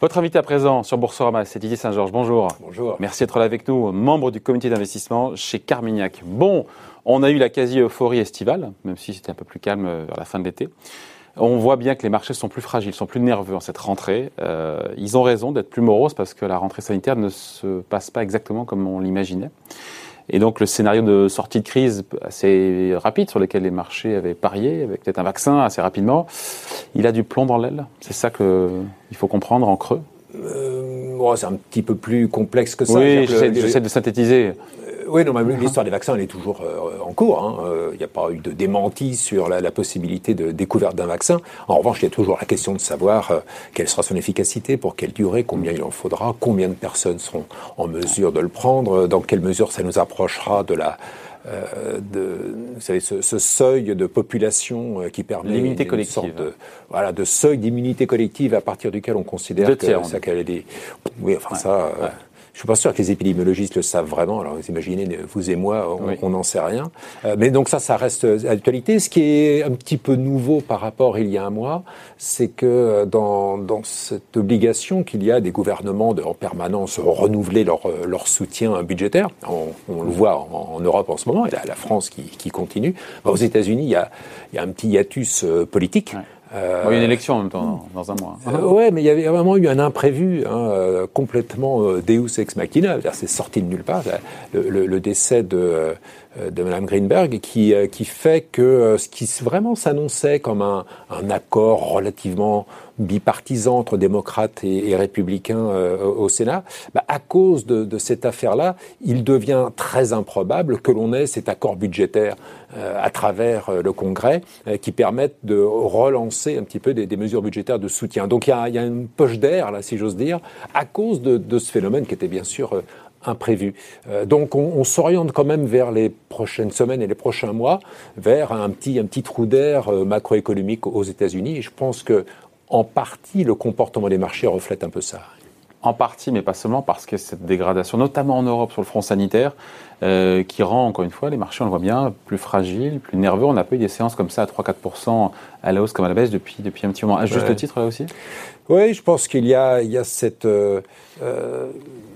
Votre invité à présent sur Boursorama, c'est Didier Saint-Georges. Bonjour. Bonjour. Merci d'être là avec nous, membre du comité d'investissement chez Carmignac. Bon, on a eu la quasi-euphorie estivale, même si c'était un peu plus calme vers la fin de l'été. On voit bien que les marchés sont plus fragiles, sont plus nerveux en cette rentrée. Euh, ils ont raison d'être plus moroses parce que la rentrée sanitaire ne se passe pas exactement comme on l'imaginait. Et donc le scénario de sortie de crise assez rapide sur lequel les marchés avaient parié, avec peut-être un vaccin assez rapidement, il a du plomb dans l'aile. C'est ça qu'il faut comprendre en creux. Euh, c'est un petit peu plus complexe que ça. Oui, j'essaie de synthétiser. Oui, non, l'histoire des vaccins, elle est toujours euh, en cours. Hein. Euh, il n'y a pas eu de démenti sur la, possibilité de découverte d'un vaccin. En revanche, il y a toujours la question de savoir euh, quelle sera son efficacité, pour quelle durée, combien il en faudra, combien de personnes seront en mesure de le prendre, dans quelle mesure ça nous approchera de la, de, vous savez, ce, seuil de population qui permet l'immunité collective, sorte de, voilà, de seuil d'immunité collective à partir duquel on considère que ça qu'elle est oui, enfin ça. Je suis pas sûr que les épidémiologistes le savent vraiment. Alors, vous imaginez, vous et moi, on n'en sait rien. Euh, mais donc ça, ça reste actualité. Ce qui est un petit peu nouveau par rapport il y a un mois, c'est que euh, dans, dans cette obligation qu'il y a des gouvernements de, en permanence renouveler leur, euh, leur soutien budgétaire, on, on le voit en, Europe en ce moment, et la, la France qui, qui continue. aux États-Unis, il y a, il y a un petit hiatus politique. Euh, il y a une élection en même temps, dans un mois. Euh, ouais, mais il y avait vraiment eu un imprévu hein, euh, complètement euh, Deus ex machina. C'est sorti de nulle part. Le, le, le décès de, de Mme Greenberg qui, qui fait que ce qui vraiment s'annonçait comme un, un, accord relativement bipartisan entre démocrates et, et républicains au Sénat, bah, à cause de, de cette affaire-là, il devient très improbable que l'on ait cet accord budgétaire à travers le Congrès qui permette de relancer un petit peu des, mesures budgétaires de soutien. Donc il y a, une poche d'air, là, si j'ose dire, à cause de, ce phénomène qui était bien sûr euh, imprévu. Euh, donc on, s'oriente quand même vers les prochaines semaines et les prochains mois vers un petit, un petit trou d'air euh, macroéconomique aux États-Unis. Je pense que en partie le comportement des marchés reflète un peu ça. En partie, mais pas seulement, parce que cette dégradation, notamment en Europe sur le front sanitaire, euh, qui rend, encore une fois, les marchés, on le voit bien, plus fragiles, plus nerveux. On n'a pas eu des séances comme ça à 3-4% à la hausse comme à la baisse depuis, depuis un petit moment. À juste titre, là aussi? Oui, je pense qu'il y a, il y a cette... Euh, euh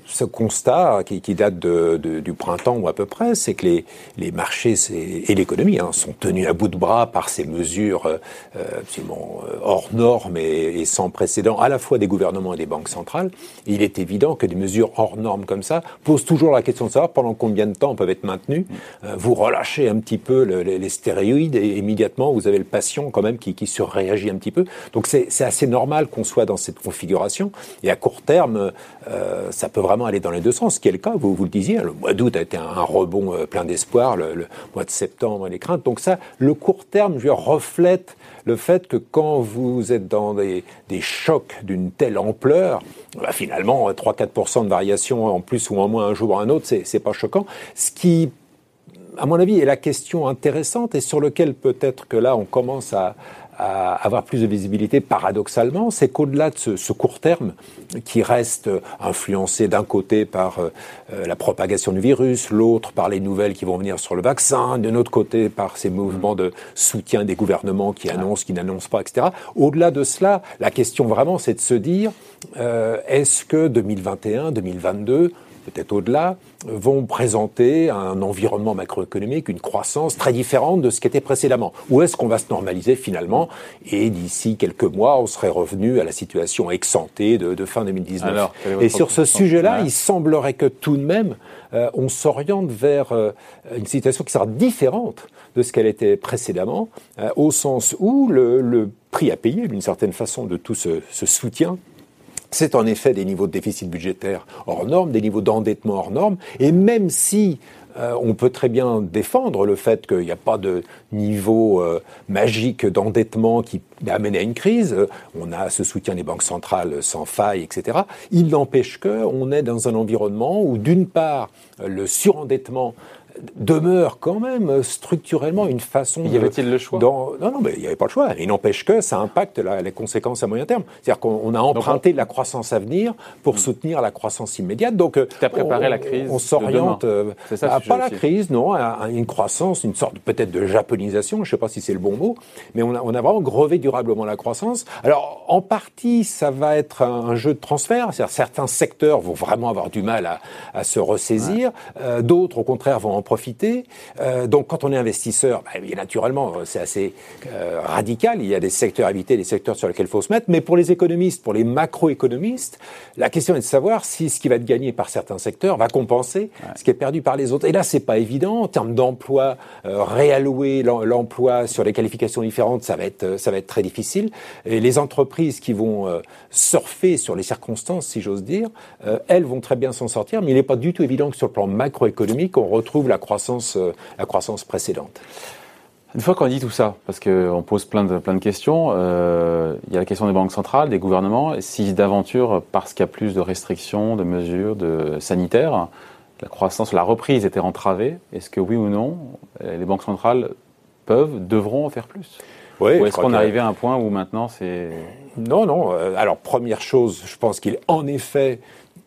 ce constat qui, qui date de, de, du printemps ou à peu près, c'est que les, les marchés et l'économie hein, sont tenus à bout de bras par ces mesures euh, absolument euh, hors normes et, et, sans précédent, à la fois des gouvernements et des banques centrales. il est évident que des mesures hors normes comme ça posent toujours la question de savoir pendant combien de temps peuvent être maintenues. Euh, vous relâchez un petit peu le, les, stéroïdes et immédiatement vous avez le patient quand même qui, qui surréagit un petit peu. Donc c'est assez normal qu'on soit dans cette configuration. Et à court terme, euh, ça peut vraiment aller dans les deux sens, ce qui est le cas, vous, vous le disiez, le mois d'août a été un, rebond euh, plein d'espoir, le, mois de septembre, les craintes. Donc ça, le court terme, je reflète le fait que quand vous êtes dans des, chocs d'une telle ampleur, bah finalement, 3-4% de variation en plus ou en moins un jour ou un autre, c'est pas choquant. Ce qui à mon avis, est la question intéressante et sur lequel peut-être que là on commence à, à avoir plus de visibilité paradoxalement, c'est qu'au-delà de ce, court terme, qui reste influencé d'un côté par euh, la propagation du virus, l'autre par les nouvelles qui vont venir sur le vaccin, d'un autre côté par ces mouvements de soutien des gouvernements qui annoncent, qui n'annoncent pas, etc. Au-delà de cela, la question vraiment, c'est de se dire, euh, est-ce que 2021, 2022 peut-être au-delà, vont présenter un environnement macroéconomique, une croissance très différente de ce qui était précédemment. Où est-ce qu'on va se normaliser finalement? Et d'ici quelques mois, on serait revenu à la situation exsantée de, de fin 2019. Et sur ce sujet-là, il semblerait que tout de même, euh, on s'oriente vers euh, une situation qui sera différente de ce qu'elle était précédemment, euh, au sens où le, le prix à payer, d'une certaine façon, de tout ce, ce soutien c'est en effet des niveaux de déficit budgétaire hors normes, des niveaux d'endettement hors normes, et même si euh, on peut très bien défendre le fait qu'il n'y a pas de niveau euh, magique d'endettement qui amène à une crise. Euh, on a ce soutien des banques centrales sans faille, etc. Il n'empêche qu'on est dans un environnement où, d'une part, le surendettement demeure quand même structurellement une façon. Y avait-il le choix? Non, non, mais il n'y avait pas le choix. Il n'empêche que ça impacte les conséquences à moyen terme. C'est-à-dire qu'on a emprunté de la croissance à venir pour soutenir la croissance immédiate. Donc, tu as préparé on, la crise. On s'oriente. C'est ça, pas la crise, non, à une croissance, une sorte peut-être de japonisation. Je ne sais pas si c'est le bon mot, mais on a, on a vraiment grevé durablement la croissance. Alors, en partie, ça va être un, jeu de transfert. C'est-à-dire certains secteurs vont vraiment avoir du mal à, à se ressaisir. Euh, D'autres, au contraire, vont en profiter. Euh, donc, quand on est investisseur, bah, naturellement, c'est assez euh, radical. Il y a des secteurs à éviter, des secteurs sur lesquels il faut se mettre. Mais pour les économistes, pour les macroéconomistes, la question est de savoir si ce qui va être gagné par certains secteurs va compenser ce qui est perdu par les autres. Et là, c'est pas évident en termes d'emploi, euh, réallouer l'emploi sur les qualifications différentes, ça va être ça va être très difficile. Et les entreprises qui vont euh, surfer sur les circonstances, si j'ose dire, euh, elles vont très bien s'en sortir. Mais il n'est pas du tout évident que sur le plan macroéconomique, on retrouve la croissance la croissance précédente. Une fois qu'on dit tout ça, parce qu'on pose plein de, plein de questions, euh, il y a la question des banques centrales, des gouvernements. Si d'aventure, parce qu'il y a plus de restrictions, de mesures de sanitaires, la croissance, la reprise était entravée, est-ce que oui ou non, les banques centrales peuvent, devront en faire plus? Oui, Ou est-ce qu'on est arrivé à un point où maintenant c'est... Non, non. Euh, alors, première chose, je pense qu'il est en effet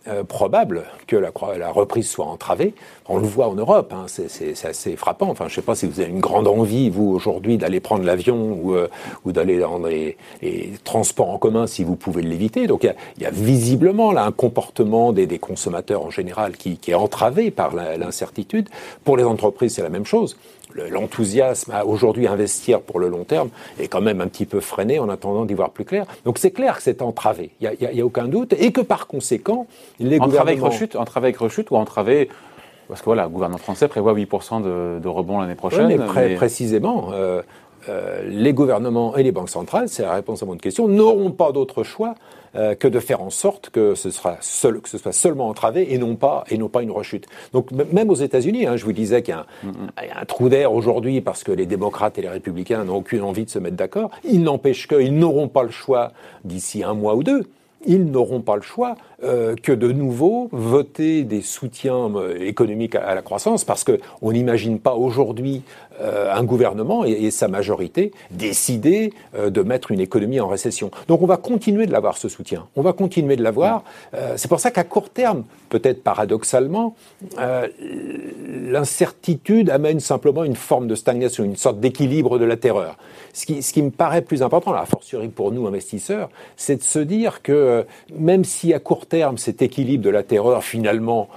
euh, probable que la, la, reprise soit entravée. On le voit en Europe, hein, c'est assez frappant. Enfin, je ne sais pas si vous avez une grande envie, vous, aujourd'hui, d'aller prendre l'avion ou, euh, ou d'aller dans les, les, transports en commun si vous pouvez l'éviter. Donc, il y, y, a visiblement là un comportement des, des consommateurs en général qui, qui est entravé par l'incertitude. Pour les entreprises, c'est la même chose l'enthousiasme à aujourd'hui investir pour le long terme est quand même un petit peu freiné en attendant d'y voir plus clair. Donc c'est clair que c'est entravé, il n'y a, a, aucun doute, et que par conséquent, les entravé gouvernements... Avec rechute, entravé avec rechute ou entravé... Parce que voilà, le gouvernement français prévoit 8% de, de, rebond l'année prochaine. Oui, mais, précisément, euh, euh, les gouvernements et les banques centrales, c'est la réponse à votre question, n'auront pas d'autre choix euh, que de faire en sorte que ce, sera seul, que ce soit seulement entravé et non pas, et non pas une rechute. Donc même aux États-Unis, hein, je vous disais qu'il y, a un trou d'air aujourd'hui parce que les démocrates et les républicains n'ont aucune envie de se mettre d'accord. Il n'empêche qu'ils n'auront pas le choix d'ici un mois ou deux ils n'auront pas le choix euh, que de nouveau voter des soutiens économiques à, la croissance, parce qu'on n'imagine pas aujourd'hui euh, un gouvernement et, et, sa majorité décider euh, de mettre une économie en récession. Donc on va continuer de l'avoir ce soutien, on va continuer de l'avoir. Euh, c'est pour ça qu'à court terme, peut-être paradoxalement, l'incertitude amène simplement une forme de stagnation, une sorte d'équilibre de la terreur. Ce qui, ce qui, me paraît plus important, la fortiori pour nous investisseurs, c'est de se dire que même si à court terme cet équilibre de la terreur finalement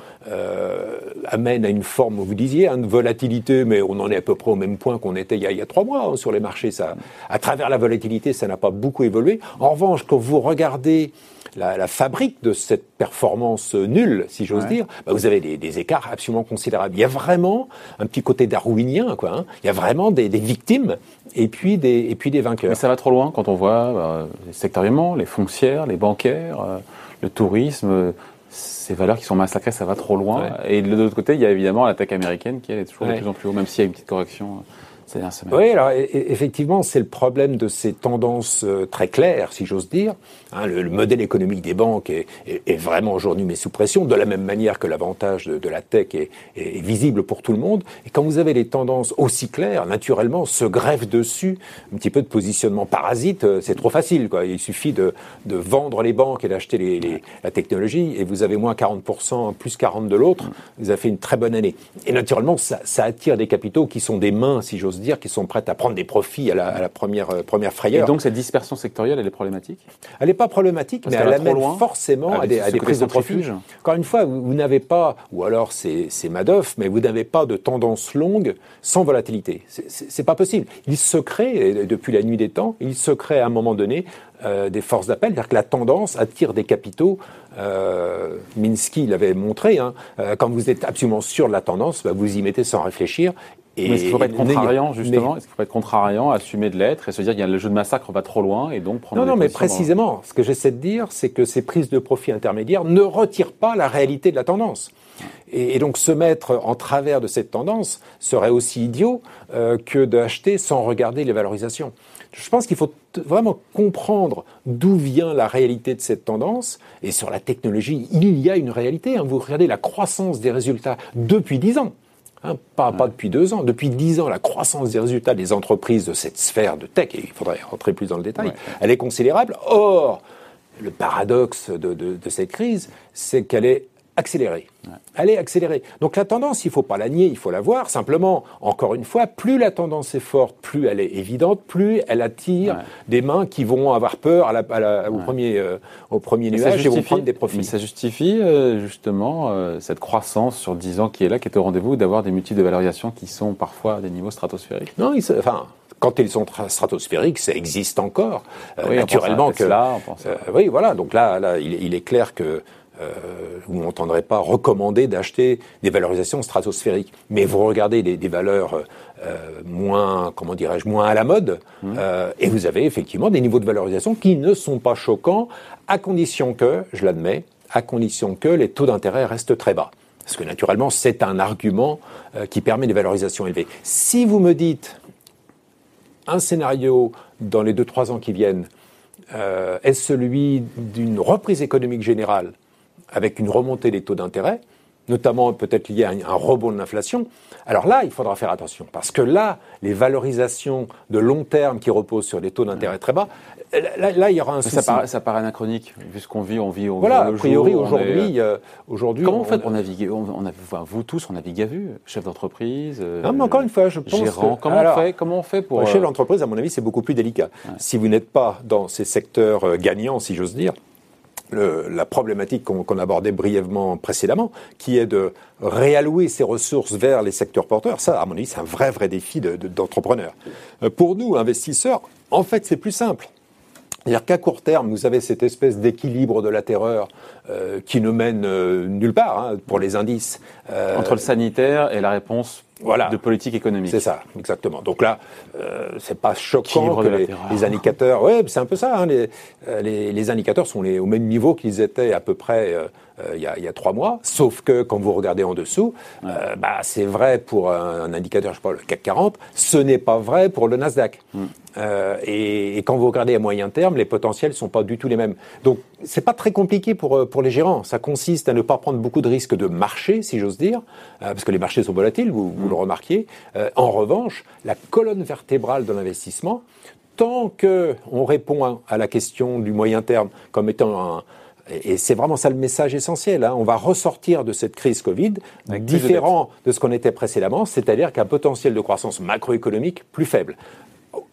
amène à une forme, vous disiez, une hein, volatilité, mais on en est à peu près au même point qu'on était il y, a, il y a, trois mois hein, sur les marchés. Ça, à travers la volatilité, ça n'a pas beaucoup évolué. En revanche, quand vous regardez la, la fabrique de cette performance nulle, si j'ose dire, bah vous avez des, des, écarts absolument considérables. Il y a vraiment un petit côté darwinien, quoi. Hein. Il y a vraiment des, des, victimes et puis des, et puis des vainqueurs. Mais ça va trop loin quand on voit bah, sectoriellement les foncières, les bancaires, euh, le tourisme ces valeurs qui sont massacrées, ça va trop loin. Et de l'autre côté, il y a évidemment l'attaque américaine qui elle, est toujours de plus en plus haut, même s'il y a une petite correction. Oui, alors effectivement, c'est le problème de ces tendances euh, très claires, si j'ose dire. Hein, le, modèle économique des banques est, est, est vraiment aujourd'hui mis sous pression, de la même manière que l'avantage de, de, la tech est, est, visible pour tout le monde. Et quand vous avez les tendances aussi claires, naturellement, se greffe dessus un petit peu de positionnement parasite. Euh, c'est trop facile, quoi. Il suffit de, de vendre les banques et d'acheter les, les, la technologie, et vous avez moins 40%, plus 40% de l'autre. Vous avez fait une très bonne année. Et naturellement, ça, ça attire des capitaux qui sont des mains, si j'ose dire, qui sont prêtes à prendre des profits à la, à la première, euh, première frayeur. Et donc cette dispersion sectorielle, elle est problématique? Elle n'est pas problématique, mais elle amène forcément à, des, à des prises de profit. Encore une fois, vous, vous n'avez pas, ou alors c'est Madoff, mais vous n'avez pas de tendance longue sans volatilité. C'est pas possible. Il se crée, depuis la nuit des temps, il se crée à un moment donné euh, des forces d'appel, c'est-à-dire que la tendance attire des capitaux. Euh, Minsky l'avait montré, hein, euh, quand vous êtes absolument sûr de la tendance, bah, vous y mettez sans réfléchir mais est-ce qu'il ne faut pas être contrariant, justement? Est-ce qu'il faut pas être contrariant, assumer de l'être et se dire qu'il y a le jeu de massacre va trop loin et donc prendre Non, non, mais précisément, ce que j'essaie de dire, c'est que ces prises de profit intermédiaires ne retirent pas la réalité de la tendance. Et, et donc se mettre en travers de cette tendance serait aussi idiot euh, que d'acheter sans regarder les valorisations. Je pense qu'il faut vraiment comprendre d'où vient la réalité de cette tendance. Et sur la technologie, il y a une réalité. Hein. Vous regardez la croissance des résultats depuis dix ans Hein, pas, pas depuis deux ans, depuis dix ans, la croissance des résultats des entreprises de cette sphère de tech, et il faudrait rentrer plus dans le détail, elle est considérable. Or, le paradoxe de, de cette crise, c'est qu'elle est accélérée. Elle est accélérée. Donc la tendance, il ne faut pas la nier, il faut la voir. Simplement, encore une fois, plus la tendance est forte, plus elle est évidente, plus elle attire des mains qui vont avoir peur au, premier, euh, au premier nuage et vont prendre des profits. Mais ça justifie euh, justement euh, cette croissance sur 10 ans qui est là, qui est au rendez-vous, d'avoir des multiples de valorisation qui sont parfois à des niveaux stratosphériques Non, enfin, quand ils sont stratosphériques, ça existe encore. naturellement que. Là, on pense oui, voilà. Donc là, là il, est clair que euh, vous n'entendrez pas recommander d'acheter des valorisations stratosphériques. Mais vous regardez des, valeurs euh, moins, comment dirais-je, moins à la mode, mmh. euh, et vous avez effectivement des niveaux de valorisation qui ne sont pas choquants, à condition que, je l'admets, à condition que les taux d'intérêt restent très bas. Parce que naturellement, c'est un argument qui permet des valorisations élevées. Si vous me dites un scénario dans les 2-3 ans qui viennent est celui d'une reprise économique générale avec une remontée des taux d'intérêt, notamment peut-être lié à un rebond de l'inflation, alors là, il faudra faire attention. Parce que là, les valorisations de long terme qui reposent sur des taux d'intérêt très bas, là, il y aura un souci. Ça paraît, ça paraît anachronique, vu ce qu'on vit, on vit au Voilà, a priori, aujourd'hui, euh, aujourd'hui... Comment on, fait pour naviguer? On, a, Vous tous, on navigue à vue, chef d'entreprise, euh, Non, mais encore une fois, je pense gérant. Comment, on fait, comment on fait pour... Chef euh, d'entreprise, à mon avis, c'est beaucoup plus délicat. Si vous n'êtes pas dans ces secteurs gagnants, si j'ose dire, la problématique qu'on abordait brièvement précédemment, qui est de réallouer ces ressources vers les secteurs porteurs, ça, à mon avis, c'est un vrai, vrai défi d'entrepreneurs. De, euh, pour nous, investisseurs, en fait, c'est plus simple. C'est-à-dire qu'à court terme, vous avez cette espèce d'équilibre de la terreur euh, qui ne mène euh, nulle part hein, pour les indices. Entre le sanitaire et la réponse voilà. de politique économique. C'est ça, exactement. Donc là, euh, c'est pas choquant que les, indicateurs. Ouais, c'est un peu ça. Hein, les, les, les, indicateurs sont les, au même niveau qu'ils étaient à peu près euh, euh, il, y a, il, y a, trois mois. Sauf que quand vous regardez en dessous, euh, bah, c'est vrai pour un, indicateur, je sais pas, le CAC 40. Ce n'est pas vrai pour le Nasdaq. Euh, et, et, quand vous regardez à moyen terme, les potentiels sont pas du tout les mêmes. Donc, c'est pas très compliqué pour euh, pour les gérants. Ça consiste à ne pas prendre beaucoup de risques de marché, si j'ose dire, euh, parce que les marchés sont volatiles, vous, vous le remarquiez. en revanche, la colonne vertébrale de l'investissement, tant que on répond à la question du moyen terme comme étant un, et c'est vraiment ça le message essentiel. Hein. On va ressortir de cette crise Covid différent de, ce qu'on était précédemment, c'est-à-dire qu'un potentiel de croissance macroéconomique plus faible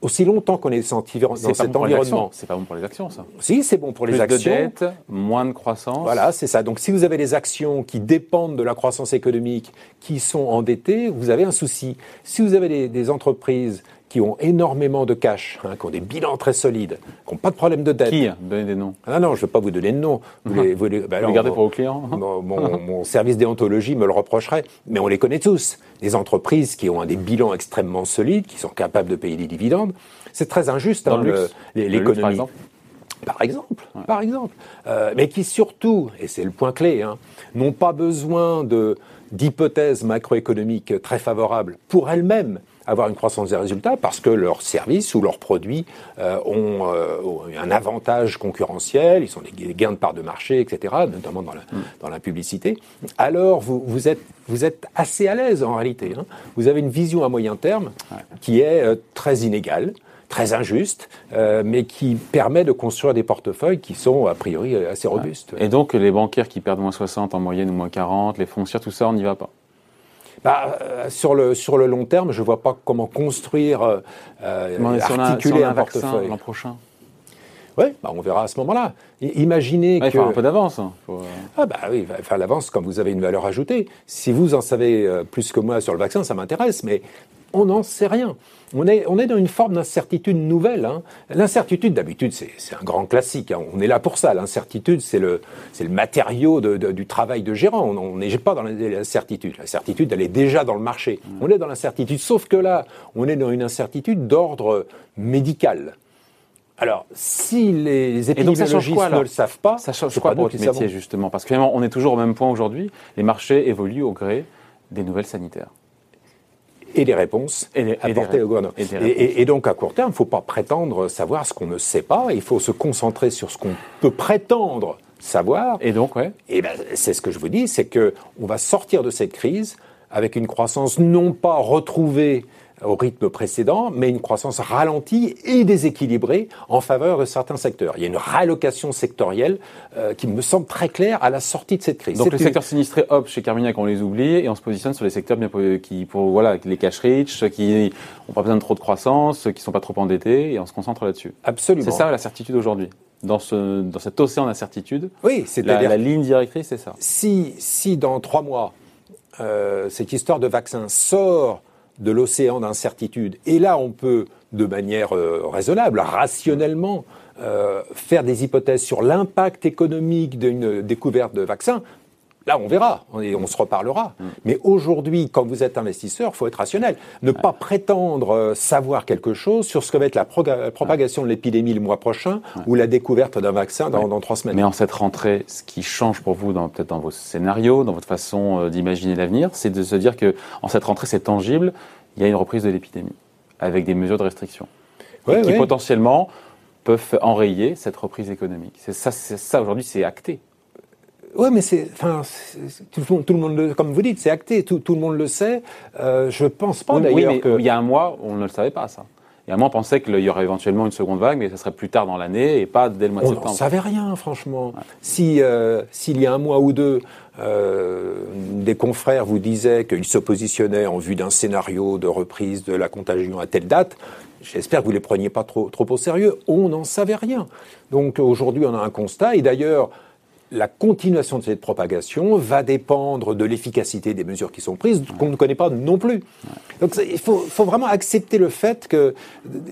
aussi longtemps qu'on est dans cet environnement. C'est pas bon pour les actions, ça. Si, c'est bon pour les actions. De dette, moins de croissance. Voilà, c'est ça. Donc, si vous avez des actions qui dépendent de la croissance économique, qui sont endettées, vous avez un souci. Si vous avez des, des entreprises qui ont énormément de cash, hein, qui ont des bilans très solides, qui n'ont pas de problème de dette. Qui Donnez des noms. Ah non, je ne vais pas vous donner de noms. Vous, les, vous, bah gardez pour vos clients mon, mon, service déontologie me le reprocherait, mais on les connaît tous. Des entreprises qui ont des bilans extrêmement solides, qui sont capables de payer des dividendes. C'est très injuste, hein, l'économie. Par exemple par exemple, par exemple, euh, mais qui surtout, et c'est le point clé, hein, n'ont pas besoin de d'hypothèses macroéconomiques très favorables pour elles-mêmes avoir une croissance des résultats parce que leurs services ou leurs produits euh, ont, euh, un avantage concurrentiel, ils sont des gains de part de marché, etc., notamment dans la, mm. dans la publicité, alors vous, vous, êtes, vous êtes assez à l'aise en réalité. Hein. Vous avez une vision à moyen terme qui est euh, très inégale très injuste, mais qui permet de construire des portefeuilles qui sont a priori assez robustes. Et donc les banquiers qui perdent moins 60 en moyenne ou moins 40, les foncières, tout ça, on n'y va pas bah, euh, sur, le, sur le long terme, je ne vois pas comment construire, euh, euh articuler un, portefeuille. l'an prochain. Oui, bah on verra à ce moment-là. Imaginez que. Il faut un peu d'avance. Hein. Ah, bah oui, faire l'avance quand vous avez une valeur ajoutée. Si vous en savez plus que moi sur le vaccin, ça m'intéresse, mais on n'en sait rien. On est, on est dans une forme d'incertitude nouvelle. Hein. L'incertitude, d'habitude, c'est un grand classique. Hein. On est là pour ça. L'incertitude, c'est le, le matériau de, du travail de gérant. On n'est pas dans l'incertitude. L'incertitude, elle est déjà dans le marché. Mmh. On est dans l'incertitude. Sauf que là, on est dans une incertitude d'ordre médical. Alors, si les épidémiologistes ne le savent pas, ça change quoi pour votre métier justement? Parce que finalement, on est toujours au même point aujourd'hui. Les marchés évoluent au gré des nouvelles sanitaires et les réponses apportées au gouvernement. Et, donc, à court terme, il ne faut pas prétendre savoir ce qu'on ne sait pas. Il faut se concentrer sur ce qu'on peut prétendre savoir. Et donc, ouais. Et ben, c'est ce que je vous dis, c'est que on va sortir de cette crise avec une croissance non pas retrouvée au rythme précédent, mais une croissance ralentie et déséquilibrée en faveur de certains secteurs. Il y a une réallocation sectorielle euh, qui me semble très claire à la sortie de cette crise. Donc les secteurs sinistrés, hop, chez Carmignac, on les oublie et on se positionne sur les secteurs bien qui, pour voilà, les cash rich, ceux qui n'ont pas besoin de trop de croissance, ceux qui sont pas trop endettés, et on se concentre là-dessus. Absolument. C'est ça la certitude aujourd'hui. Dans, ce, dans cet océan d'incertitude, oui, c'est la, la ligne directrice, c'est ça. Si, si dans trois mois, euh, cette histoire de vaccin sort de l'océan d'incertitude. Et là, on peut, de manière euh, raisonnable, rationnellement, euh, faire des hypothèses sur l'impact économique d'une découverte de vaccin. Là, on verra, et on se reparlera. Mm. Mais aujourd'hui, quand vous êtes investisseur, il faut être rationnel. Ne pas prétendre euh, savoir quelque chose sur ce que va être la, propagation de l'épidémie le mois prochain ou la découverte d'un vaccin dans, trois semaines. Mais en cette rentrée, ce qui change pour vous, peut-être dans vos scénarios, dans votre façon euh, d'imaginer l'avenir, c'est de se dire que en cette rentrée, c'est tangible, il y a une reprise de l'épidémie avec des mesures de restriction qui potentiellement peuvent enrayer cette reprise économique. C'est ça, ça aujourd'hui, c'est acté. Oui, mais c'est, enfin, tout, tout, le monde, le, comme vous dites, c'est acté, tout, tout, le monde le sait. Euh, je pense pas d'ailleurs oui, que. Il y a un mois, on ne le savait pas ça. Il y a un mois, on pensait qu'il y aurait éventuellement une seconde vague, mais ça serait plus tard dans l'année et pas dès le mois de septembre. On ne savait rien, franchement. Si euh, s'il y a un mois ou deux, euh, des confrères vous disaient qu'ils se positionnaient en vue d'un scénario de reprise de la contagion à telle date, J'espère que vous ne les preniez pas trop, trop au sérieux. On n'en savait rien. Donc aujourd'hui, on a un constat. Et d'ailleurs, la continuation de cette propagation va dépendre de l'efficacité des mesures qui sont prises, qu'on ne connaît pas non plus. Donc il faut, vraiment accepter le fait qu'il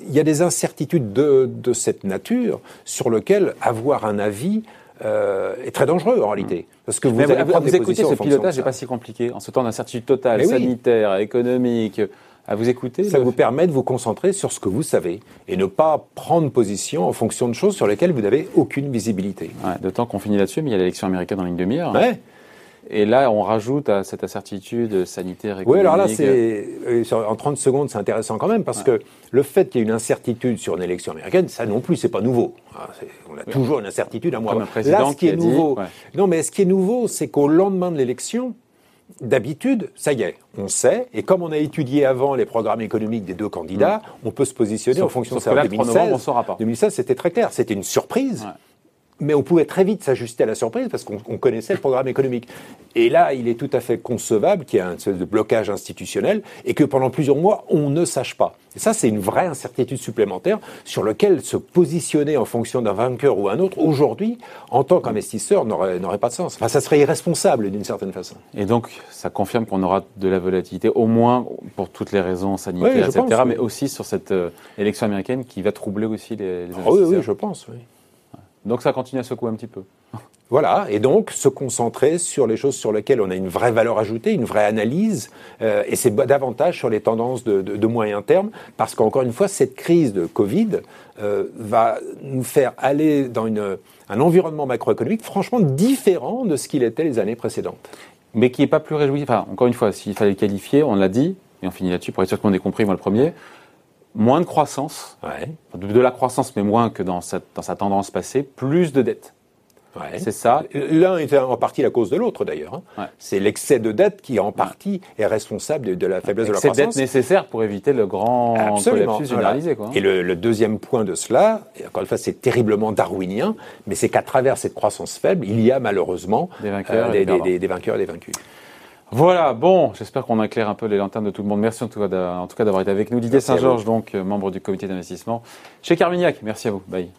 y a des incertitudes de, cette nature sur lesquelles avoir un avis euh, est très dangereux en réalité. Parce que vous, allez vous, vous écoutez, ce pilotage n'est pas si compliqué. En ce temps d'incertitude totale, sanitaire, économique, à vous écouter. Ça vous permet de vous concentrer sur ce que vous savez et ne pas prendre position en fonction de choses sur lesquelles vous n'avez aucune visibilité. Ouais, D'autant qu'on finit là-dessus, mais il y a l'élection américaine en ligne de mire. Ouais. Et là, on rajoute à cette incertitude sanitaire économique. Oui, alors là, c'est euh, en 30 secondes, c'est intéressant quand même parce que le fait qu'il y ait une incertitude sur une élection américaine, ça non plus, c'est pas nouveau. Ah, on a toujours une incertitude à moi. Là, ce qui, est nouveau, non, mais ce qui est nouveau, c'est qu'au lendemain de l'élection, D'habitude, ça y est, on sait, et comme on a étudié avant les programmes économiques des deux candidats, mm. on peut se positionner en fonction de ça. 2016, 2016, c'était très clair, c'était une surprise mais on pouvait très vite s'ajuster à la surprise parce qu'on connaissait le programme économique. Et là, il est tout à fait concevable qu'il y ait un espèce de blocage institutionnel et que pendant plusieurs mois, on ne sache pas. Et ça, c'est une vraie incertitude supplémentaire sur laquelle se positionner en fonction d'un vainqueur ou un autre, aujourd'hui, en tant qu'investisseur, n'aurait pas de sens. Enfin, ça serait irresponsable d'une certaine façon. Et donc, ça confirme qu'on aura de la volatilité, au moins pour toutes les raisons sanitaires, etc., mais aussi sur cette euh, élection américaine qui va troubler aussi les, les investisseurs. Ah oui, oui, je pense, oui. Donc ça continue à secouer un petit peu. Voilà, et donc se concentrer sur les choses sur lesquelles on a une vraie valeur ajoutée, une vraie analyse, euh, et c'est davantage sur les tendances de, moyen terme, parce qu'encore une fois, cette crise de Covid euh, va nous faire aller dans une, un environnement macroéconomique franchement différent de ce qu'il était les années précédentes. Mais qui n'est pas plus réjouissant. Enfin, encore une fois, s'il fallait qualifier, on l'a dit, et on finit là-dessus pour être sûr qu'on ait compris, moi le premier, moins de croissance, de, la croissance mais moins que dans, dans sa tendance passée, plus de dettes. C'est ça. L'un est en partie la cause de l'autre d'ailleurs. Hein. C'est l'excès de dette qui en partie est responsable de, la faiblesse de la croissance. C'est dette nécessaire pour éviter le grand Absolument. généralisé. Et le, deuxième point de cela, et encore une fois c'est terriblement darwinien, mais c'est qu'à travers cette croissance faible, il y a malheureusement des vainqueurs, et des, des vainqueurs et des vaincus. Voilà, bon, j'espère qu'on éclaire un peu les lanternes de tout le monde. Merci en tout cas d'avoir été avec nous. Didier Saint-Georges, donc membre du comité d'investissement chez Carmignac. Merci à vous. Bye.